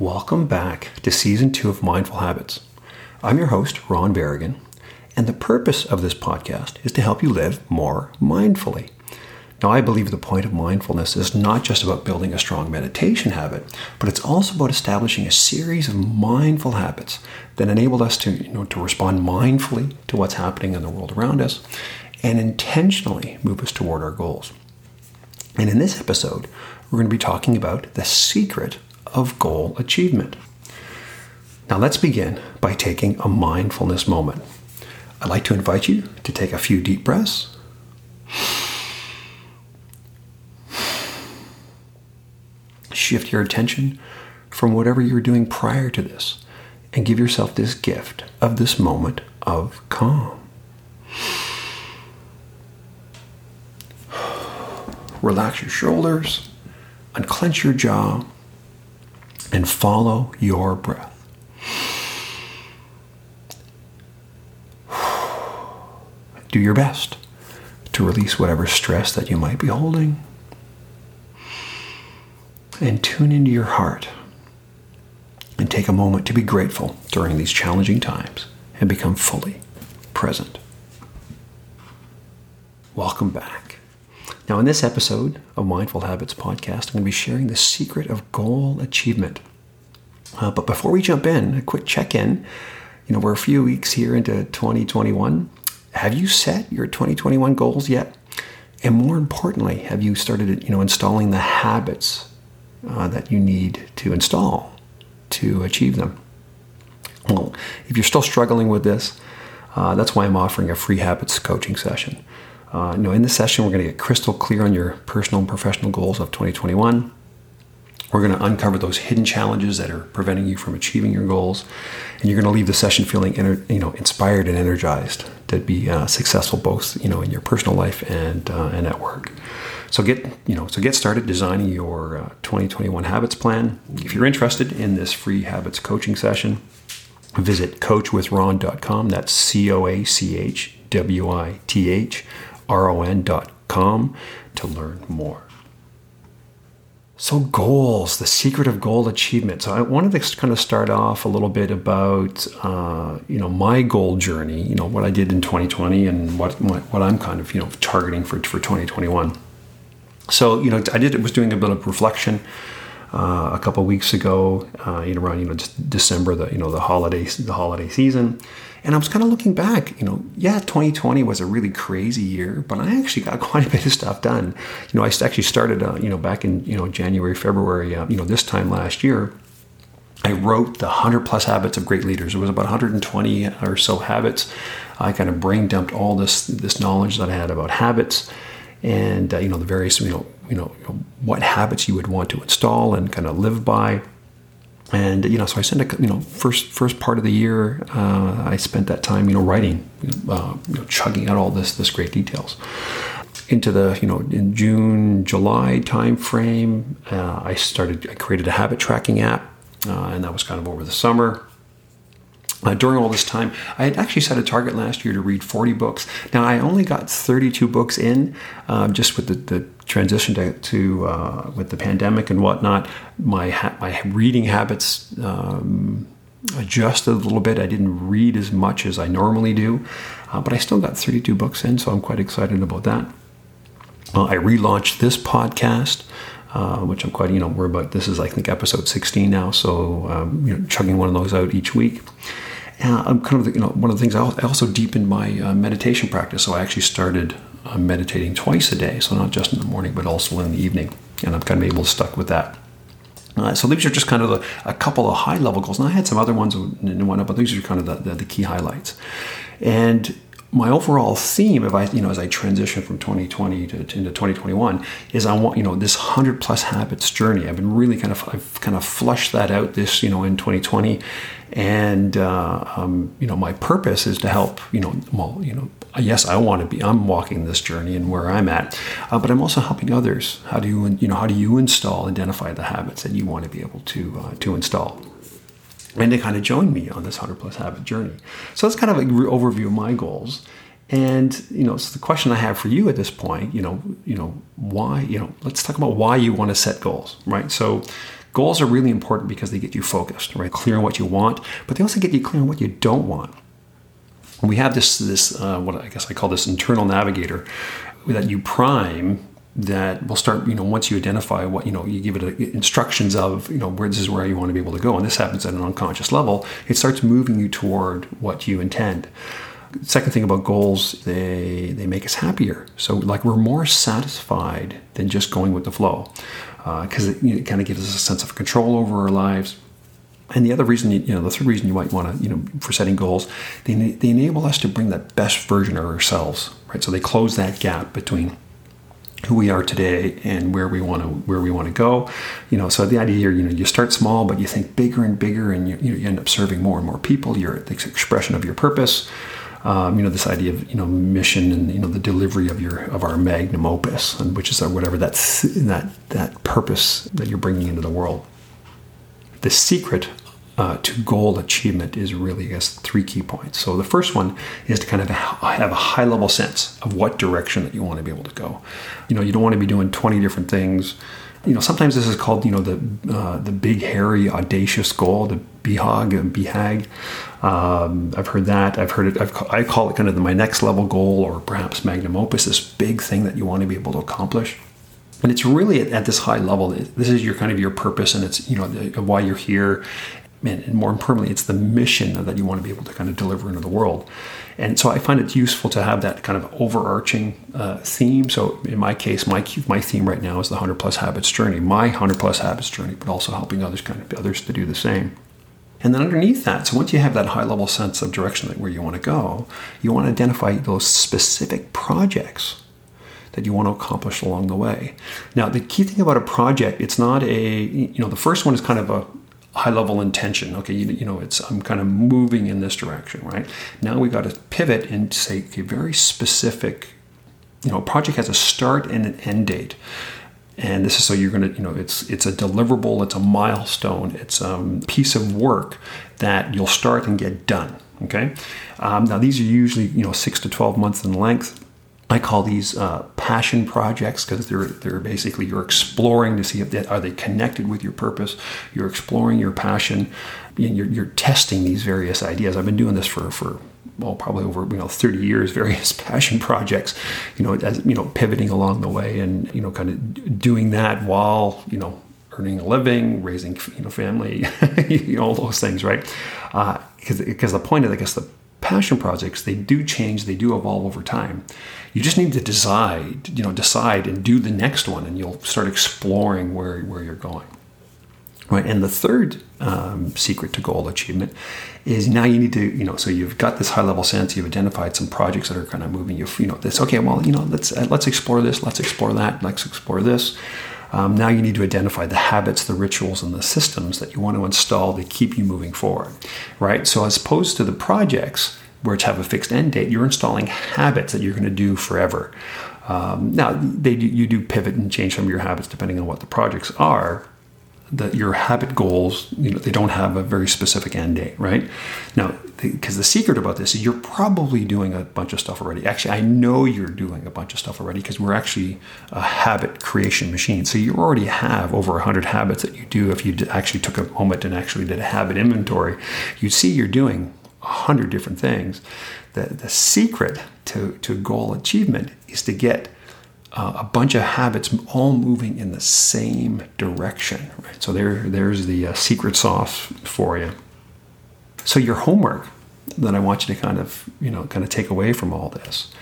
Welcome back to season two of Mindful Habits. I'm your host, Ron Berrigan, and the purpose of this podcast is to help you live more mindfully. Now, I believe the point of mindfulness is not just about building a strong meditation habit, but it's also about establishing a series of mindful habits that enable us to, you know, to respond mindfully to what's happening in the world around us and intentionally move us toward our goals. And in this episode, we're going to be talking about the secret of goal achievement. Now, let's begin by taking a mindfulness moment. I'd like to invite you to take a few deep breaths. Shift your attention from whatever you were doing prior to this and give yourself this gift of this moment of calm. Relax your shoulders, unclench your jaw, and follow your breath. Do your best to release whatever stress that you might be holding. And tune into your heart and take a moment to be grateful during these challenging times and become fully present. Welcome back. Now, in this episode of Mindful Habits Podcast, I'm going to be sharing the secret of goal achievement. Uh, but before we jump in, a quick check in. You know, we're a few weeks here into 2021. Have you set your 2021 goals yet? And more importantly, have you started, you know, installing the habits uh, that you need to install to achieve them? Well, if you're still struggling with this, uh, that's why I'm offering a free habits coaching session. Uh, you know, in this session, we're going to get crystal clear on your personal and professional goals of 2021. We're going to uncover those hidden challenges that are preventing you from achieving your goals, and you're going to leave the session feeling, you know, inspired and energized to be uh, successful both, you know, in your personal life and uh, and at work. So get, you know, so get started designing your uh, 2021 habits plan. If you're interested in this free habits coaching session, visit coachwithron.com. That's C O A C H W I T H ron.com to learn more. So, goals, the secret of goal achievement. So, I wanted to kind of start off a little bit about, uh, you know, my goal journey. You know, what I did in 2020 and what what I'm kind of you know targeting for for 2021. So, you know, I did was doing a bit of reflection uh, a couple weeks ago, uh, you know, around you know December, the you know the holiday the holiday season, and I was kind of looking back, you know, yeah, 2020 was a really crazy year, but I actually got quite a bit of stuff done. You know, I actually started, uh, you know, back in, you know, January, February, uh, you know, this time last year. I wrote the 100 plus habits of great leaders. It was about 120 or so habits. I kind of brain dumped all this this knowledge that I had about habits and uh, you know the various you know, you know what habits you would want to install and kind of live by. And you know so i spent a you know first first part of the year uh, i spent that time you know writing uh, you know, chugging out all this this great details. Into the you know in june july time frame uh, i started i created a habit tracking app uh, and that was kind of over the summer. Uh, during all this time, I had actually set a target last year to read 40 books. Now, I only got 32 books in um, just with the, the transition to, to uh, with the pandemic and whatnot. My, ha- my reading habits um, adjusted a little bit. I didn't read as much as I normally do, uh, but I still got 32 books in, so I'm quite excited about that. Uh, I relaunched this podcast. Uh, which I'm quite, you know, we're about, this is, I think, episode 16 now. So, um, you know, chugging one of those out each week. And I'm kind of, you know, one of the things I also deepened my uh, meditation practice. So I actually started uh, meditating twice a day. So not just in the morning, but also in the evening. And I'm kind of able to stuck with that. Uh, so these are just kind of a, couple of high level goals. And I had some other ones and whatnot, but these are kind of the, the, the key highlights. And my overall theme, if I, you know, as I transition from 2020 to, to, into 2021, is I want, you know, this hundred plus habits journey. I've been really kind of, I've kind of flushed that out this, you know, in 2020, and uh, um, you know, my purpose is to help, you know, well, you know, yes, I want to be, I'm walking this journey and where I'm at, uh, but I'm also helping others. How do you, you know, how do you install, identify the habits that you want to be able to uh, to install? And to kind of join me on this 100 plus habit journey. So that's kind of an overview of my goals. And you know, so the question I have for you at this point, you know, you know, why, you know, let's talk about why you want to set goals, right? So, Goals are really important because they get you focused, right? Clear on what you want, but they also get you clear on what you don't want. we have this, this uh, what I guess I call this internal navigator that you prime that will start you know once you identify what you know you give it instructions of you know where this is where you want to be able to go and this happens at an unconscious level it starts moving you toward what you intend. Second thing about goals they they make us happier. So like we're more satisfied than just going with the flow because uh, it, you know, it kind of gives us a sense of control over our lives. And the other reason, you, you know, the third reason you might want to, you know, for setting goals, they, they enable us to bring that best version of ourselves, right? So they close that gap between who we are today and where we want to where we want to go. You know so the idea here you know you start small but you think bigger and bigger and you, you, end up serving more and more people. You're the expression of your purpose. Um, you know this idea of you know mission and you know the delivery of your of our magnum opus and which is our, whatever that's that that purpose that you're bringing into the world. The secret uh, to goal achievement is really, I guess, three key points. So the first one is to kind of have a high level sense of what direction that you want to be able to go. You know, you don't want to be doing 20 different things. You know, sometimes this is called, you know, the uh, the big, hairy, audacious goal, the BHAG, BHAG. Um, I've heard that. I've heard it. I've, i call it kind of my next level goal, or perhaps magnum opus, this big thing that you want to be able to accomplish. And it's really at, at, this high level. This is your kind of your purpose, and it's you know the, why you're here, and more importantly, it's the mission that you want to be able to kind of deliver into the world. And so I find it useful to have that kind of overarching uh, theme. So in my case, my my theme right now is the 100 plus habits journey, my 100 plus habits journey, but also helping others kind of others to do the same. And then underneath that, so once you have that high level sense of direction where you want to go, you want to identify those specific projects that you want to accomplish along the way. Now, the key thing about a project, it's not a, you know, the first one is kind of a high level intention. Okay, you, you know, it's I'm kind of moving in this direction, right? Now we got to pivot and say, okay, very specific. You know, a project has a start and an end date, and this is so you're going to, you know, it's it's a deliverable, it's a milestone, it's a piece of work that you'll start and get done. Okay, um, now these are usually you know six to twelve months in length. I call these uh, passion projects because they're they're basically you're exploring to see if they are they connected with your purpose. You're exploring your passion. You're, you're testing these various ideas. I've been doing this for for well probably over you know 30 years. Various passion projects, you know, as you know, pivoting along the way and you know, kind of doing that while you know earning a living, raising you know family, you know all those things, right? Because uh, because the point of I guess the passion projects they do change, they do evolve over time you just need to decide, you know, decide and do the next one, and you'll start exploring where, where you're going. Right, and the third um, secret to goal achievement is now you need to, you know, so you've got this high level sense, you've identified some projects that are kind of moving you, you know, this. Okay, well, you know, let's let's explore this, let's explore that, let's explore this. Um, now you need to identify the habits, the rituals, and the systems that you want to install to keep you moving forward, right? So as opposed to the projects, where to have a fixed end date, you're installing habits that you're going to do forever. Um, now, you do pivot and change some of your habits depending on what the projects are. That your habit goals, you know, they don't have a very specific end date, right? Now, because the, the secret about this is you're probably doing a bunch of stuff already. Actually, I know you're doing a bunch of stuff already because we're actually a habit creation machine. So you already have over 100 habits that you do. If you actually took a moment and actually did a habit inventory, you'd see you're doing a hundred different things. The, the secret to, to goal achievement is to get uh, a bunch of habits all moving in the same direction. Right? So there, there's the uh, secret sauce for you. So your homework that I want you to kind of, you know, kind of take away from all this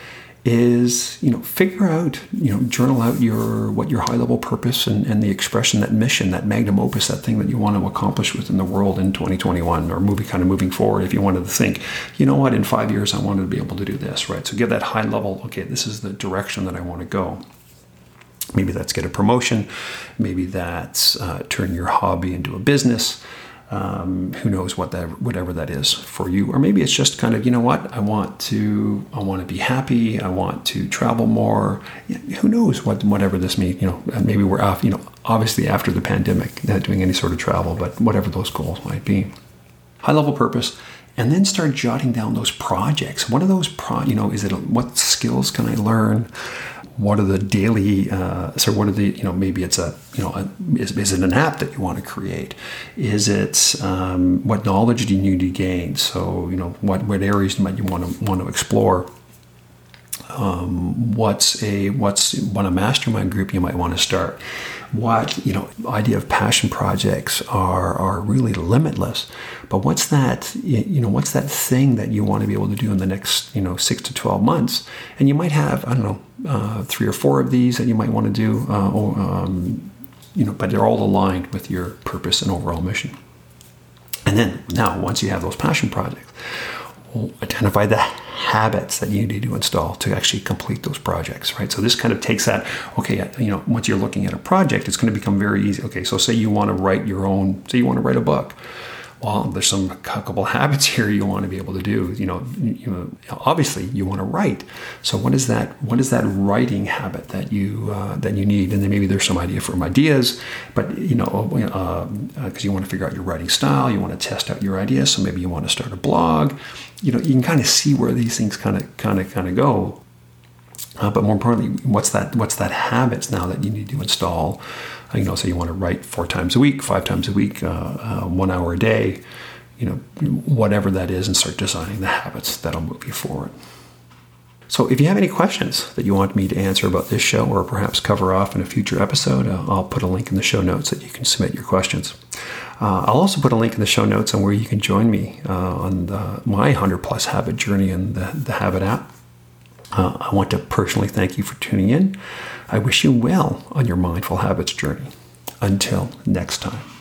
is you know figure out you know journal out your what your high level purpose and, and the expression that mission that magnum opus that thing that you want to accomplish within the world in 2021 or moving kind of moving forward if you wanted to think you know what? In five years i wanted to be able to do this right? So give that high level okay this is the direction that i want to go. Maybe that's get a promotion. Maybe that's uh, turn your hobby into a business um, who knows what that whatever that is for you or maybe it's just kind of you know what i want to i want to be happy i want to travel more who knows what whatever this means you know maybe we're off you know obviously after the pandemic not doing any sort of travel but whatever those goals might be high level purpose and then start jotting down those projects. What are those pro? You know, is it what skills can I learn? What are the daily? Uh, so what are the? You know, maybe it's a. You know, a, is, is it an app that you want to create? Is it um, what knowledge do you need to gain? So you know, what what areas might you want to want to explore? Um, what's a what's what a mastermind group you might want to start? what you know idea of passion projects are are really limitless but what's that you know what's that thing that you want to be able to do in the next you know six to 12 months and you might have i don't know uh, three or four of these that you might want to do uh, um, you know but they're all aligned with your purpose and overall mission and then now once you have those passion projects identify the habits that you need to install to actually complete those projects, right? So this kind of takes that, okay, you know, once you're looking at a project, it's going to become very easy. Okay, so say you want to write your own, say you want to write a book well, there's some couple habits here you want to be able to do. You know, you know, obviously you want to write. So what is that? What is that writing habit that you uh, that you need? And then maybe there's some idea from ideas, but you know, because uh, uh, you want to figure out your writing style, you want to test out your ideas. So maybe you want to start a blog. You know, you can kind of see where these things kind of kind of kind of go. Uh, but more importantly, what's that? What's that habits now that you need to install? Uh, you know, so you want to write four times a week, five times a week, uh, uh, one hour a day, you know, whatever that is, and start designing the habits that'll move you forward. So, if you have any questions that you want me to answer about this show or perhaps cover off in a future episode, uh, I'll put a link in the show notes that you can submit your questions. Uh, I'll also put a link in the show notes on where you can join me uh, on the, my 100 plus habit journey in the, the Habit app. Uh, I want to personally thank you for tuning in. I wish you well on your mindful habits journey. Until next time.